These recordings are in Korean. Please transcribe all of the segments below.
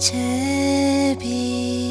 这笔。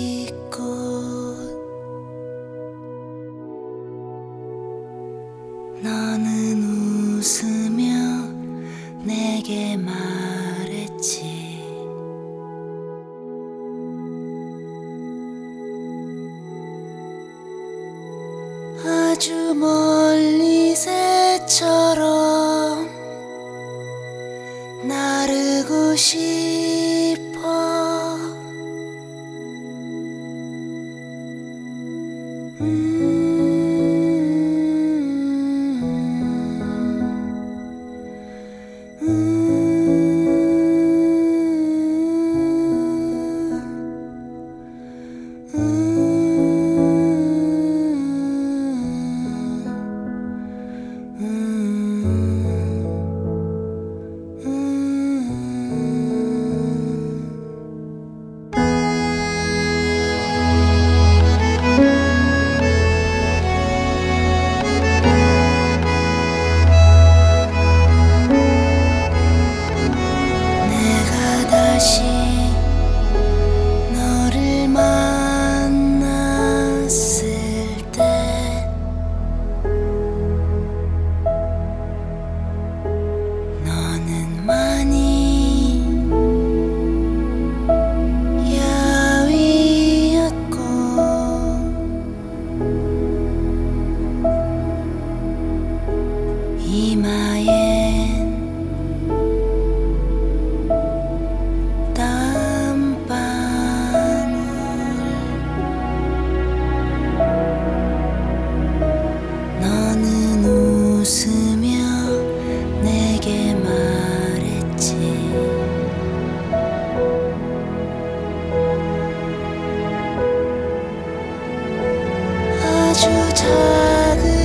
주 작은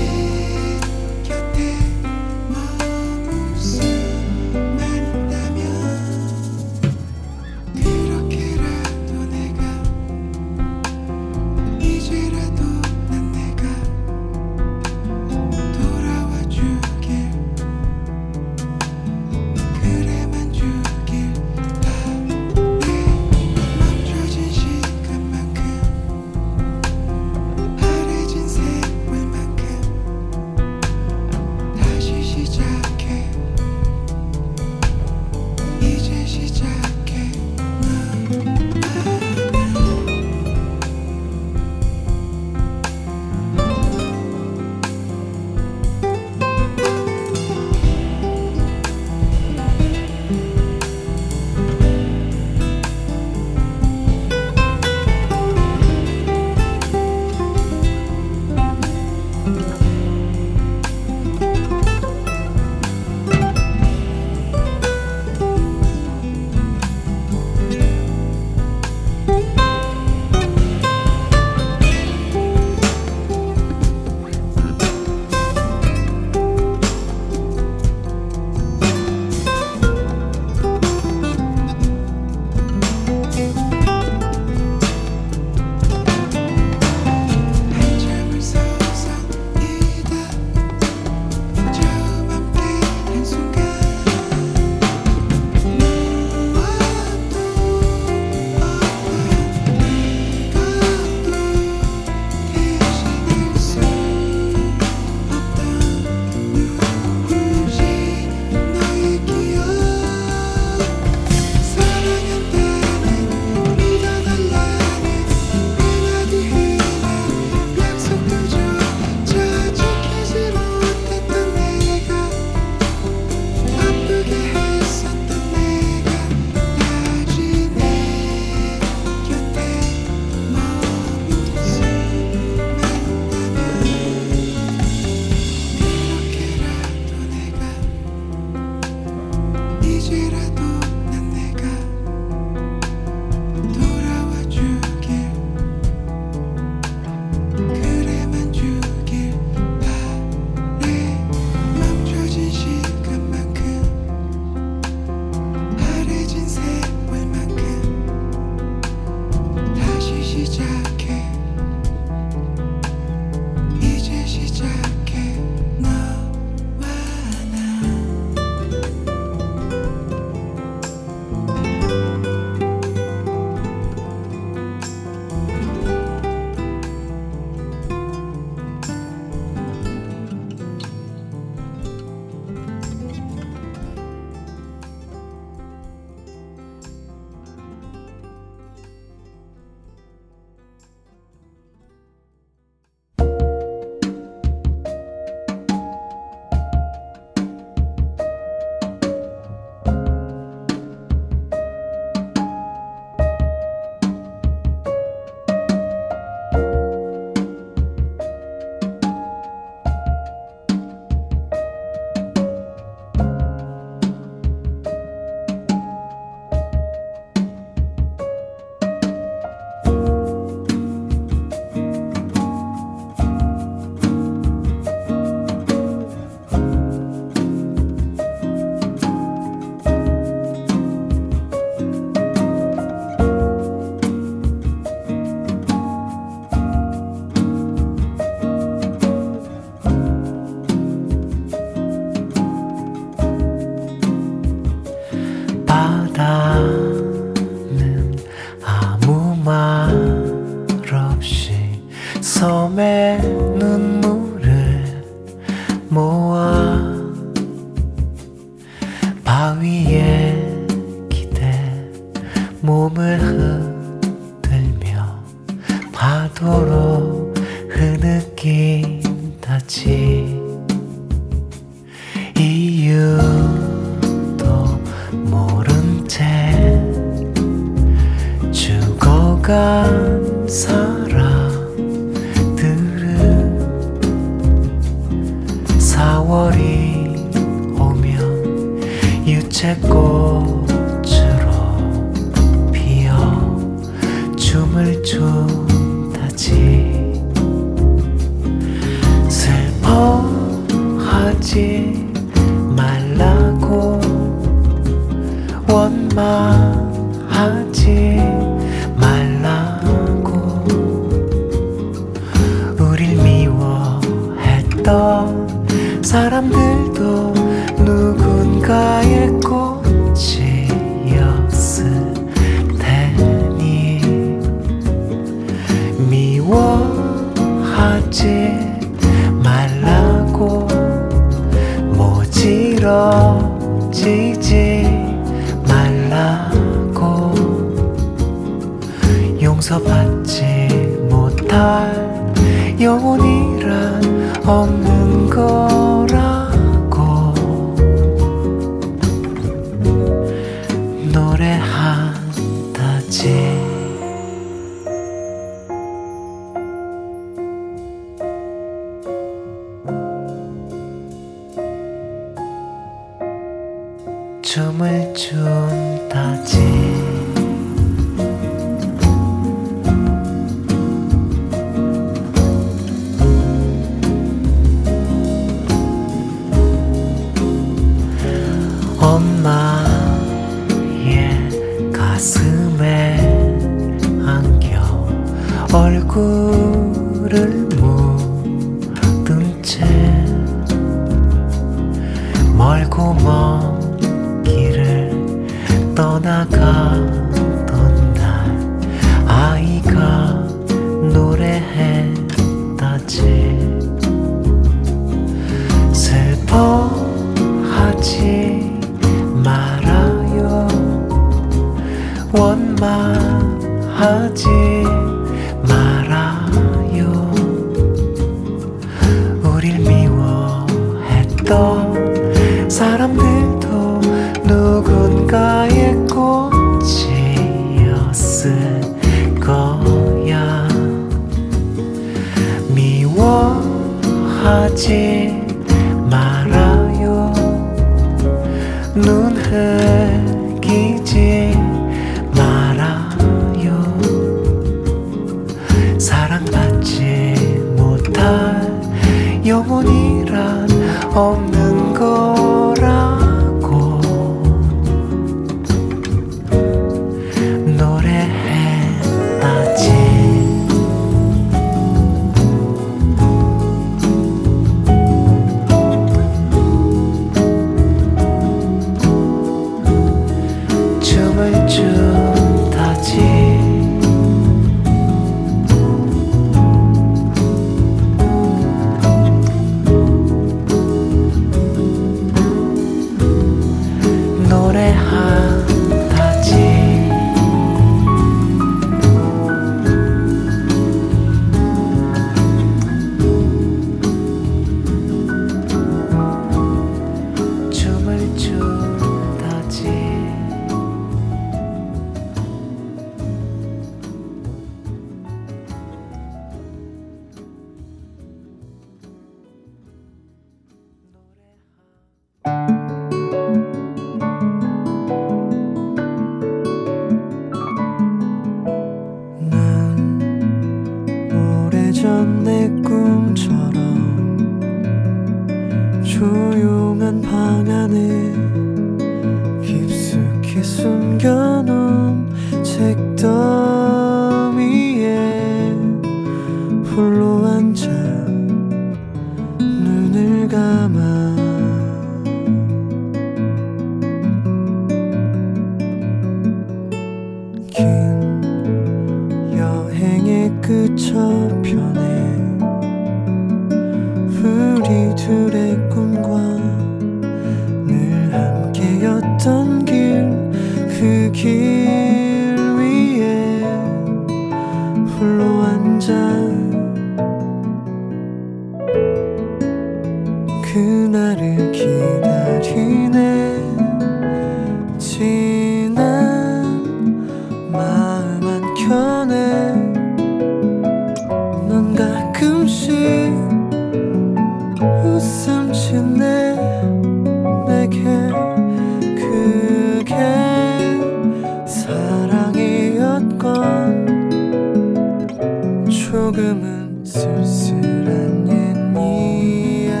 조금은 쓸쓸한 옛 이야기.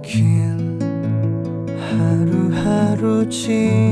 긴 하루하루 지나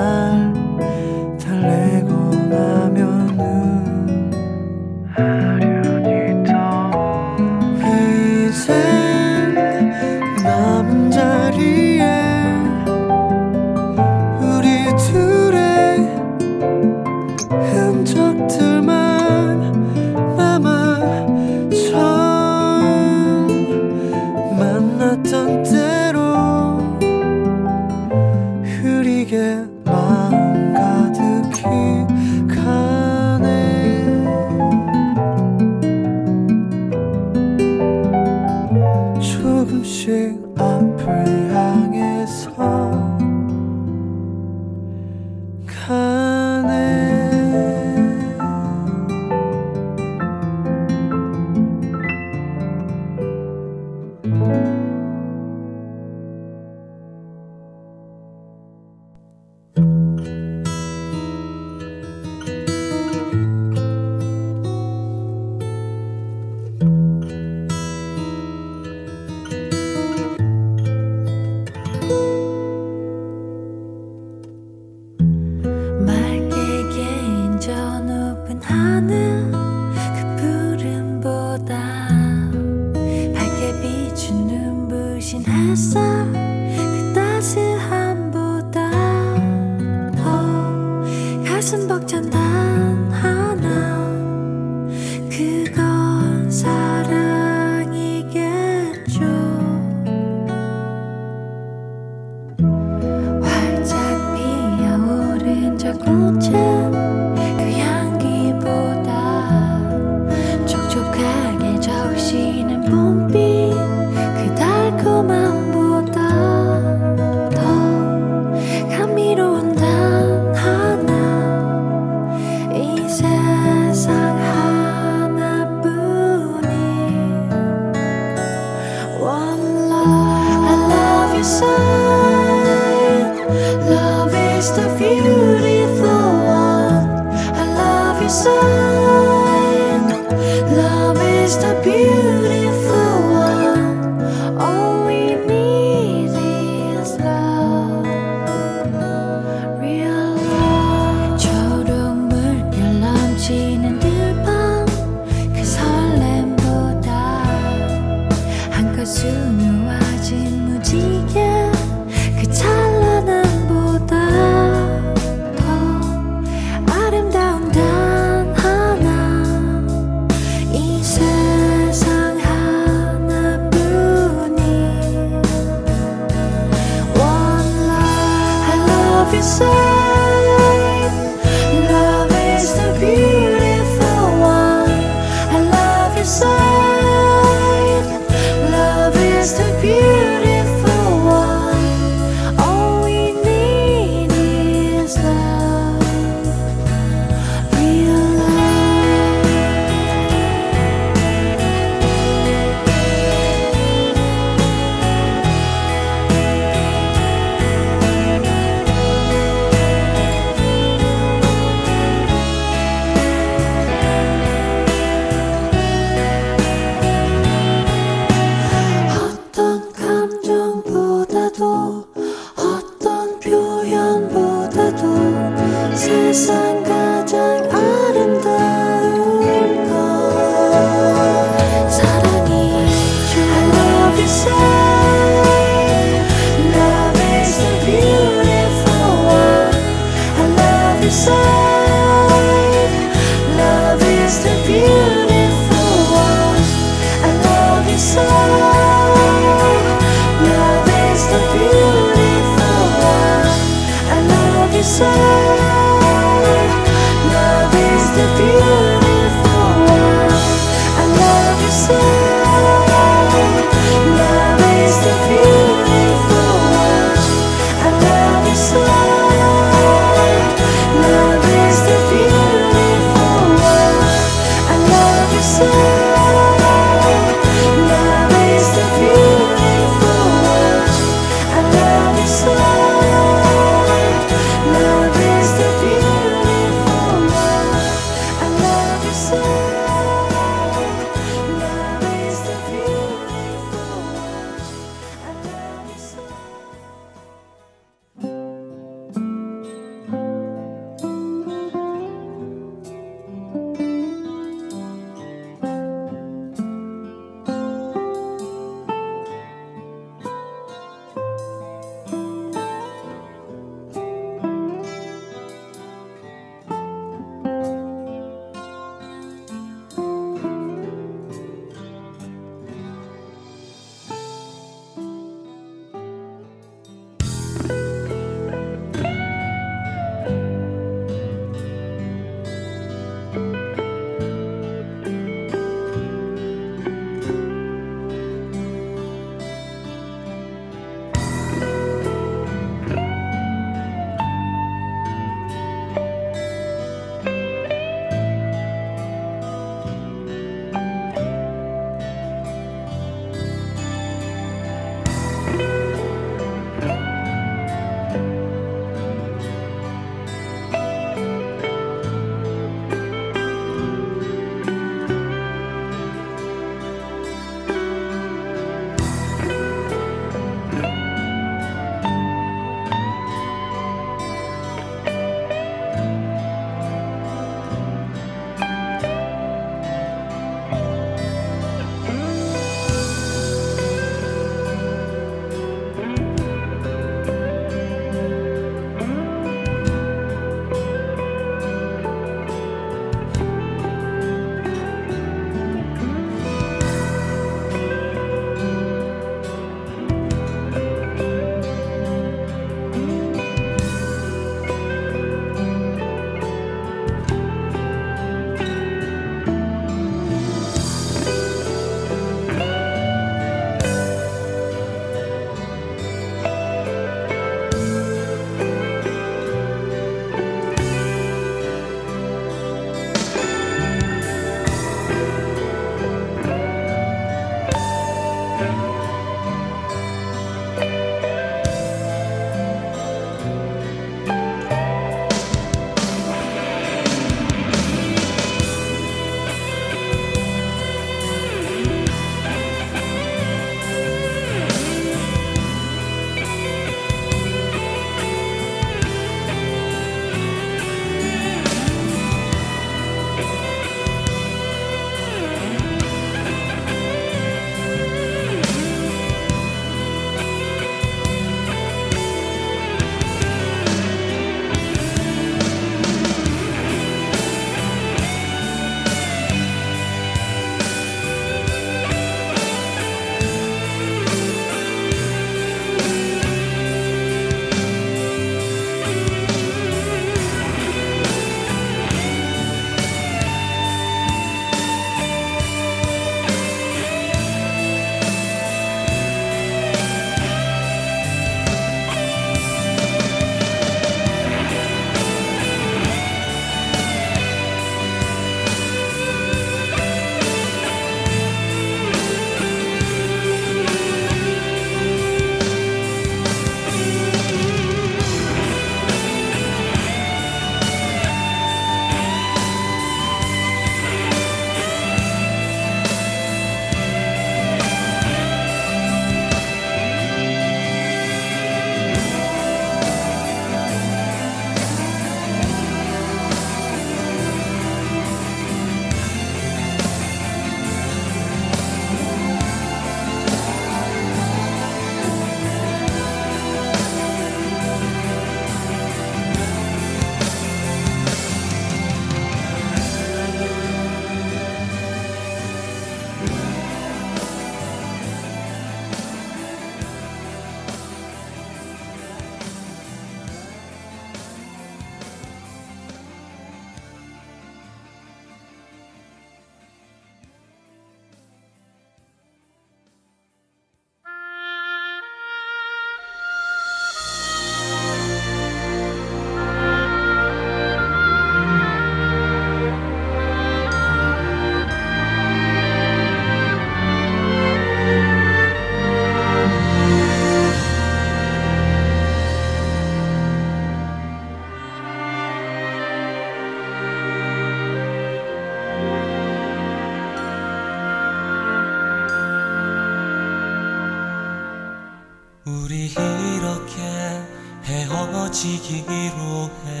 가지기로 해.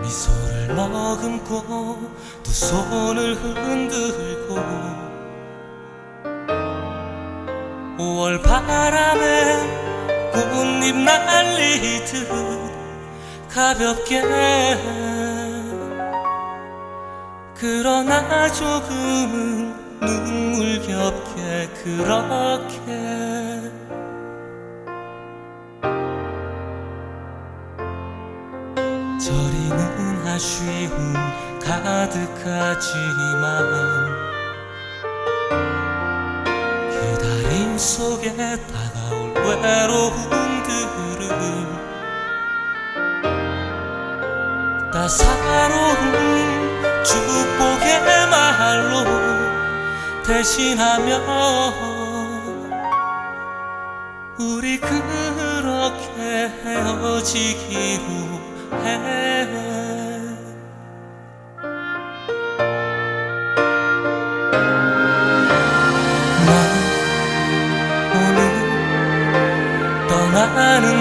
미소를 머금고 두 손을 흔들고 5월 바람에 꽃잎 날리듯 가볍게 그러나 조금은 눈물 겹게 그런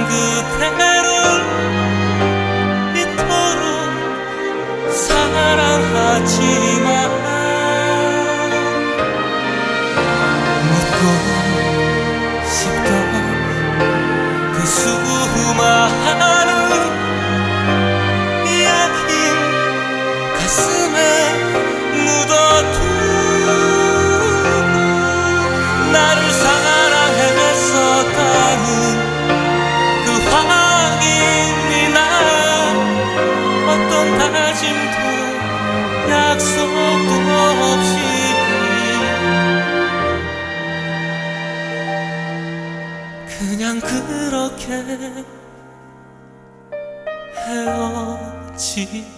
그대를 이토록 사랑하지. 헤어지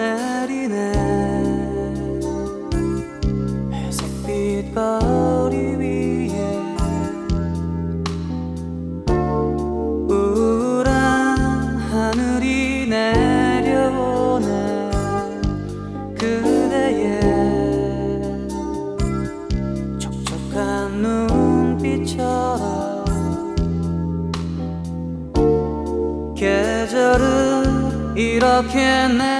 날이네. 회색빛 거리 위에 우울한 하늘이 내려오네. 그대의 촉촉한 눈빛처럼 계절은 이렇게 내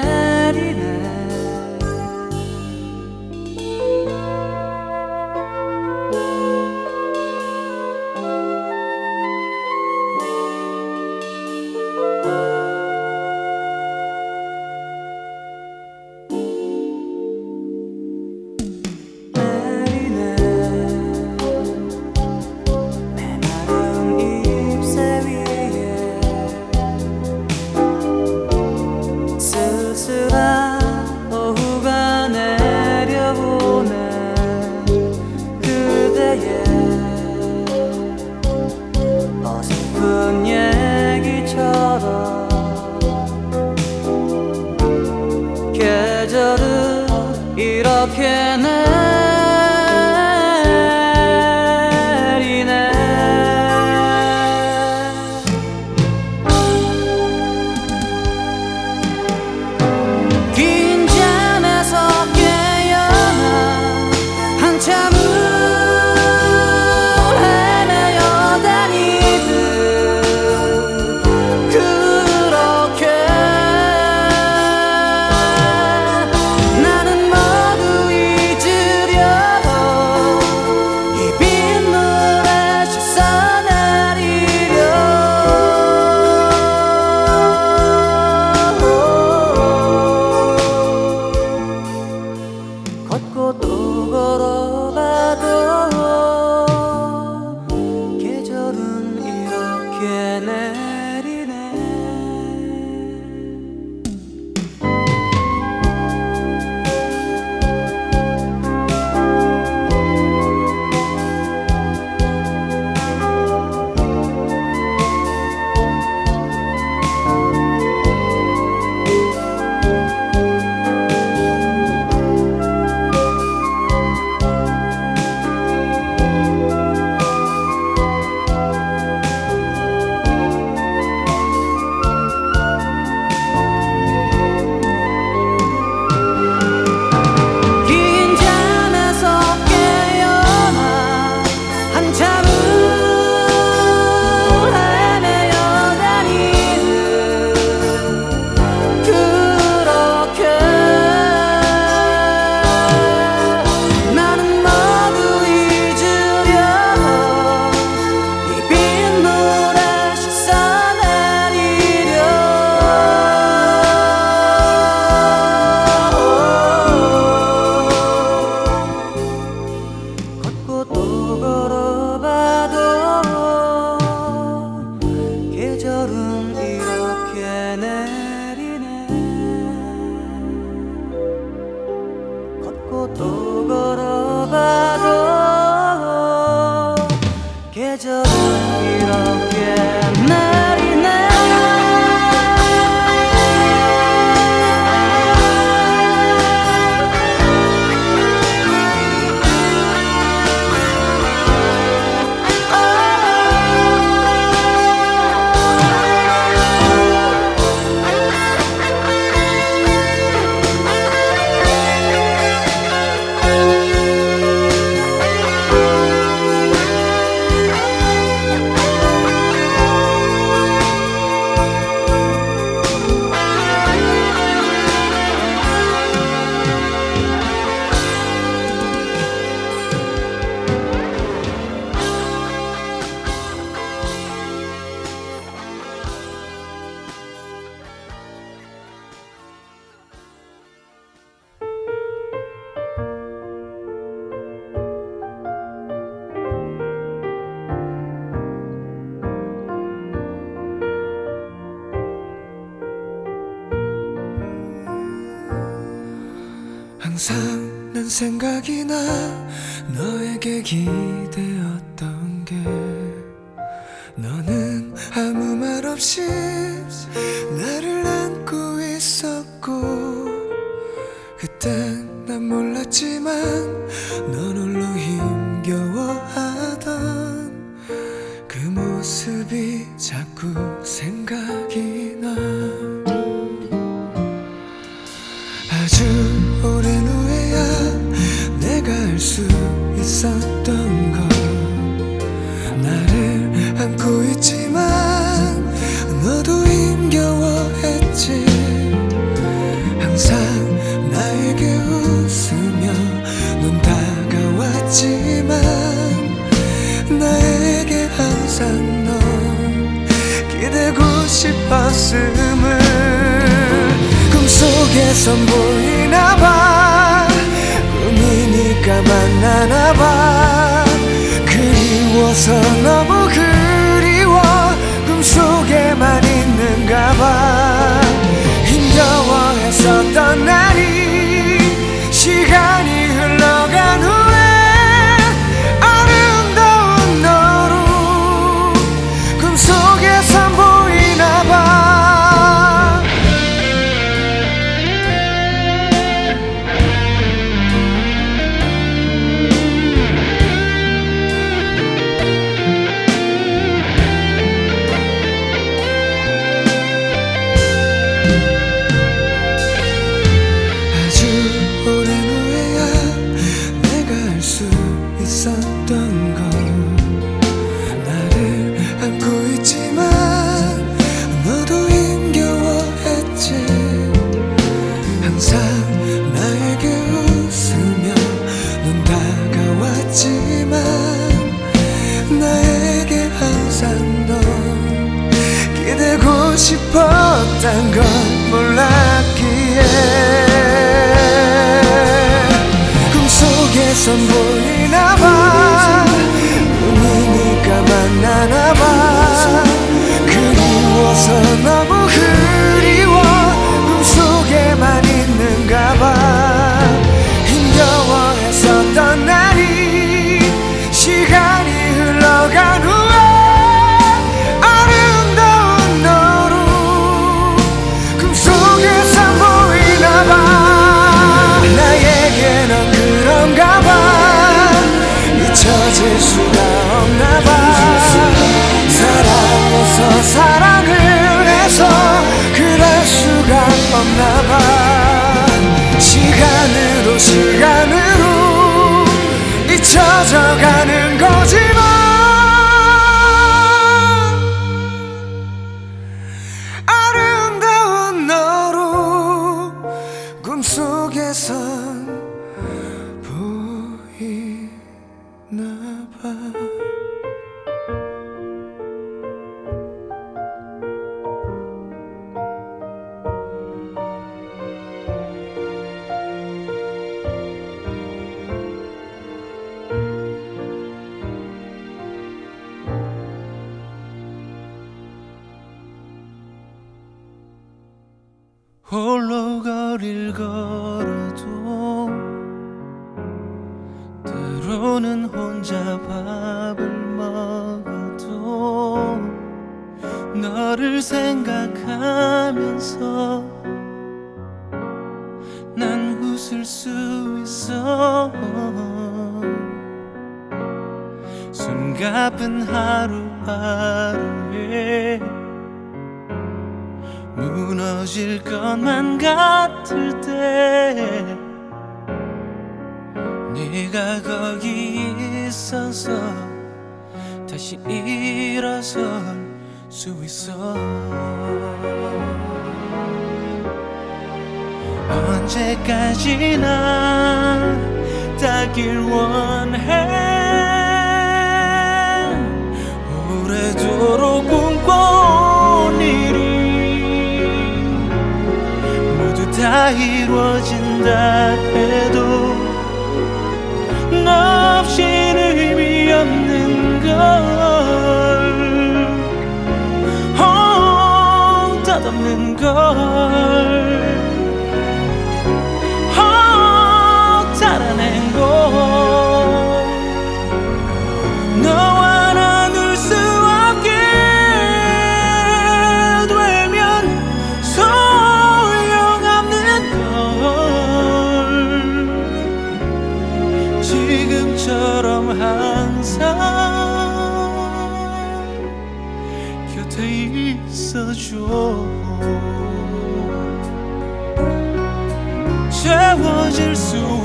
こと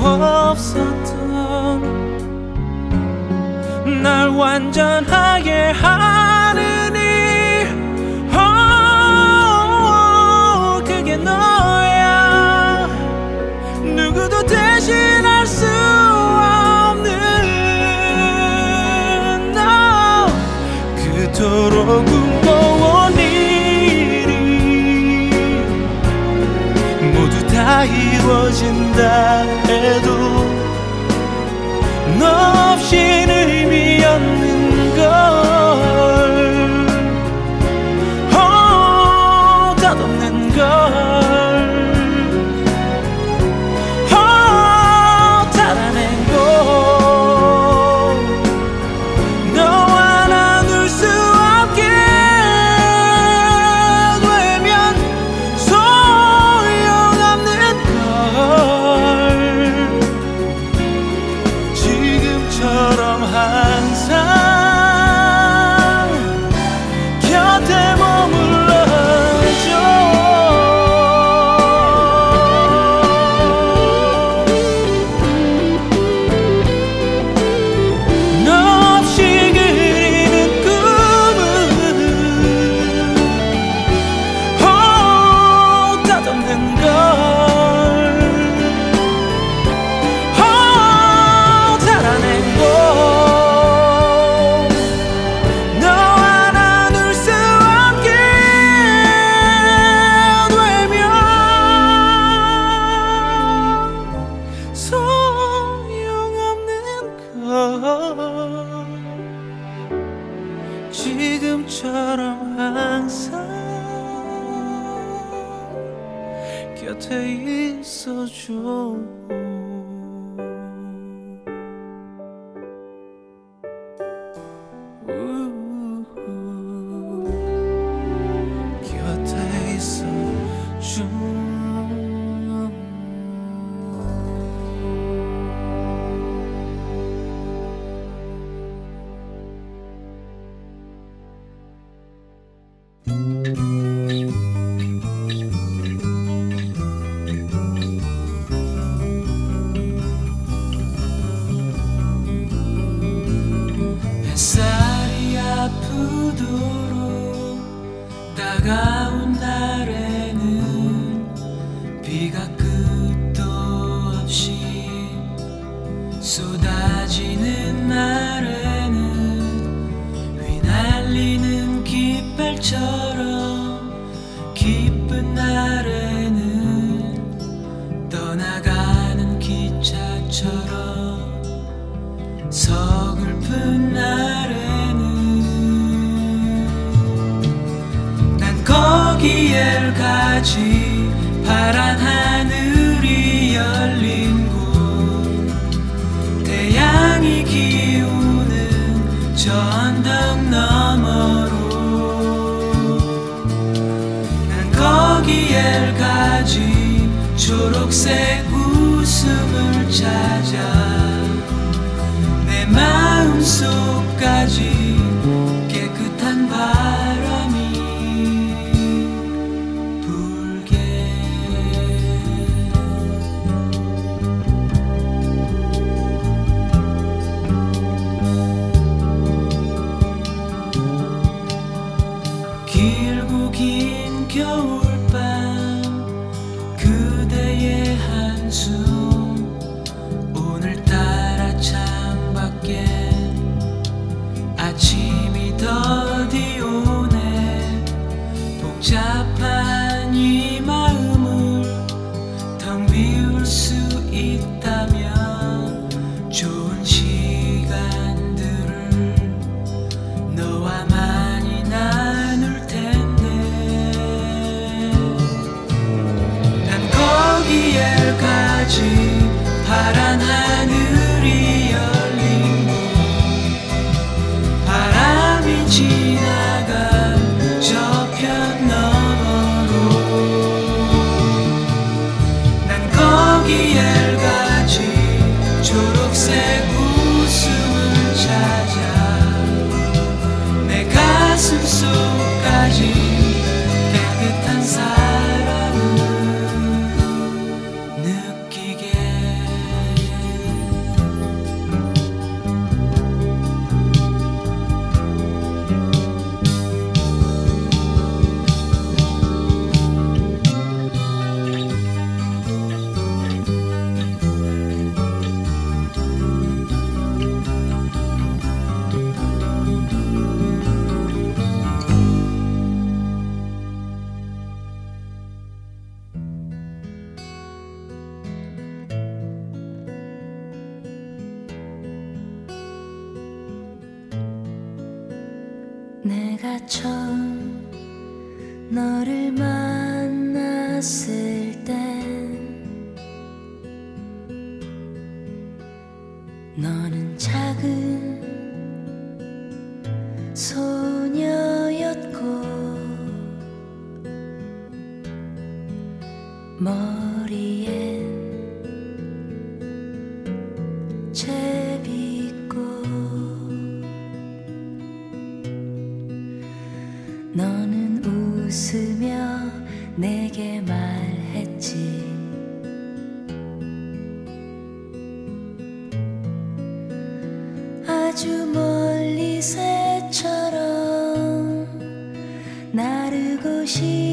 없었던 날 완전하게 이루어진다 해도 너 없이는 너는 웃으며 내게 말했지. 아주 멀리 새처럼 나르고 싶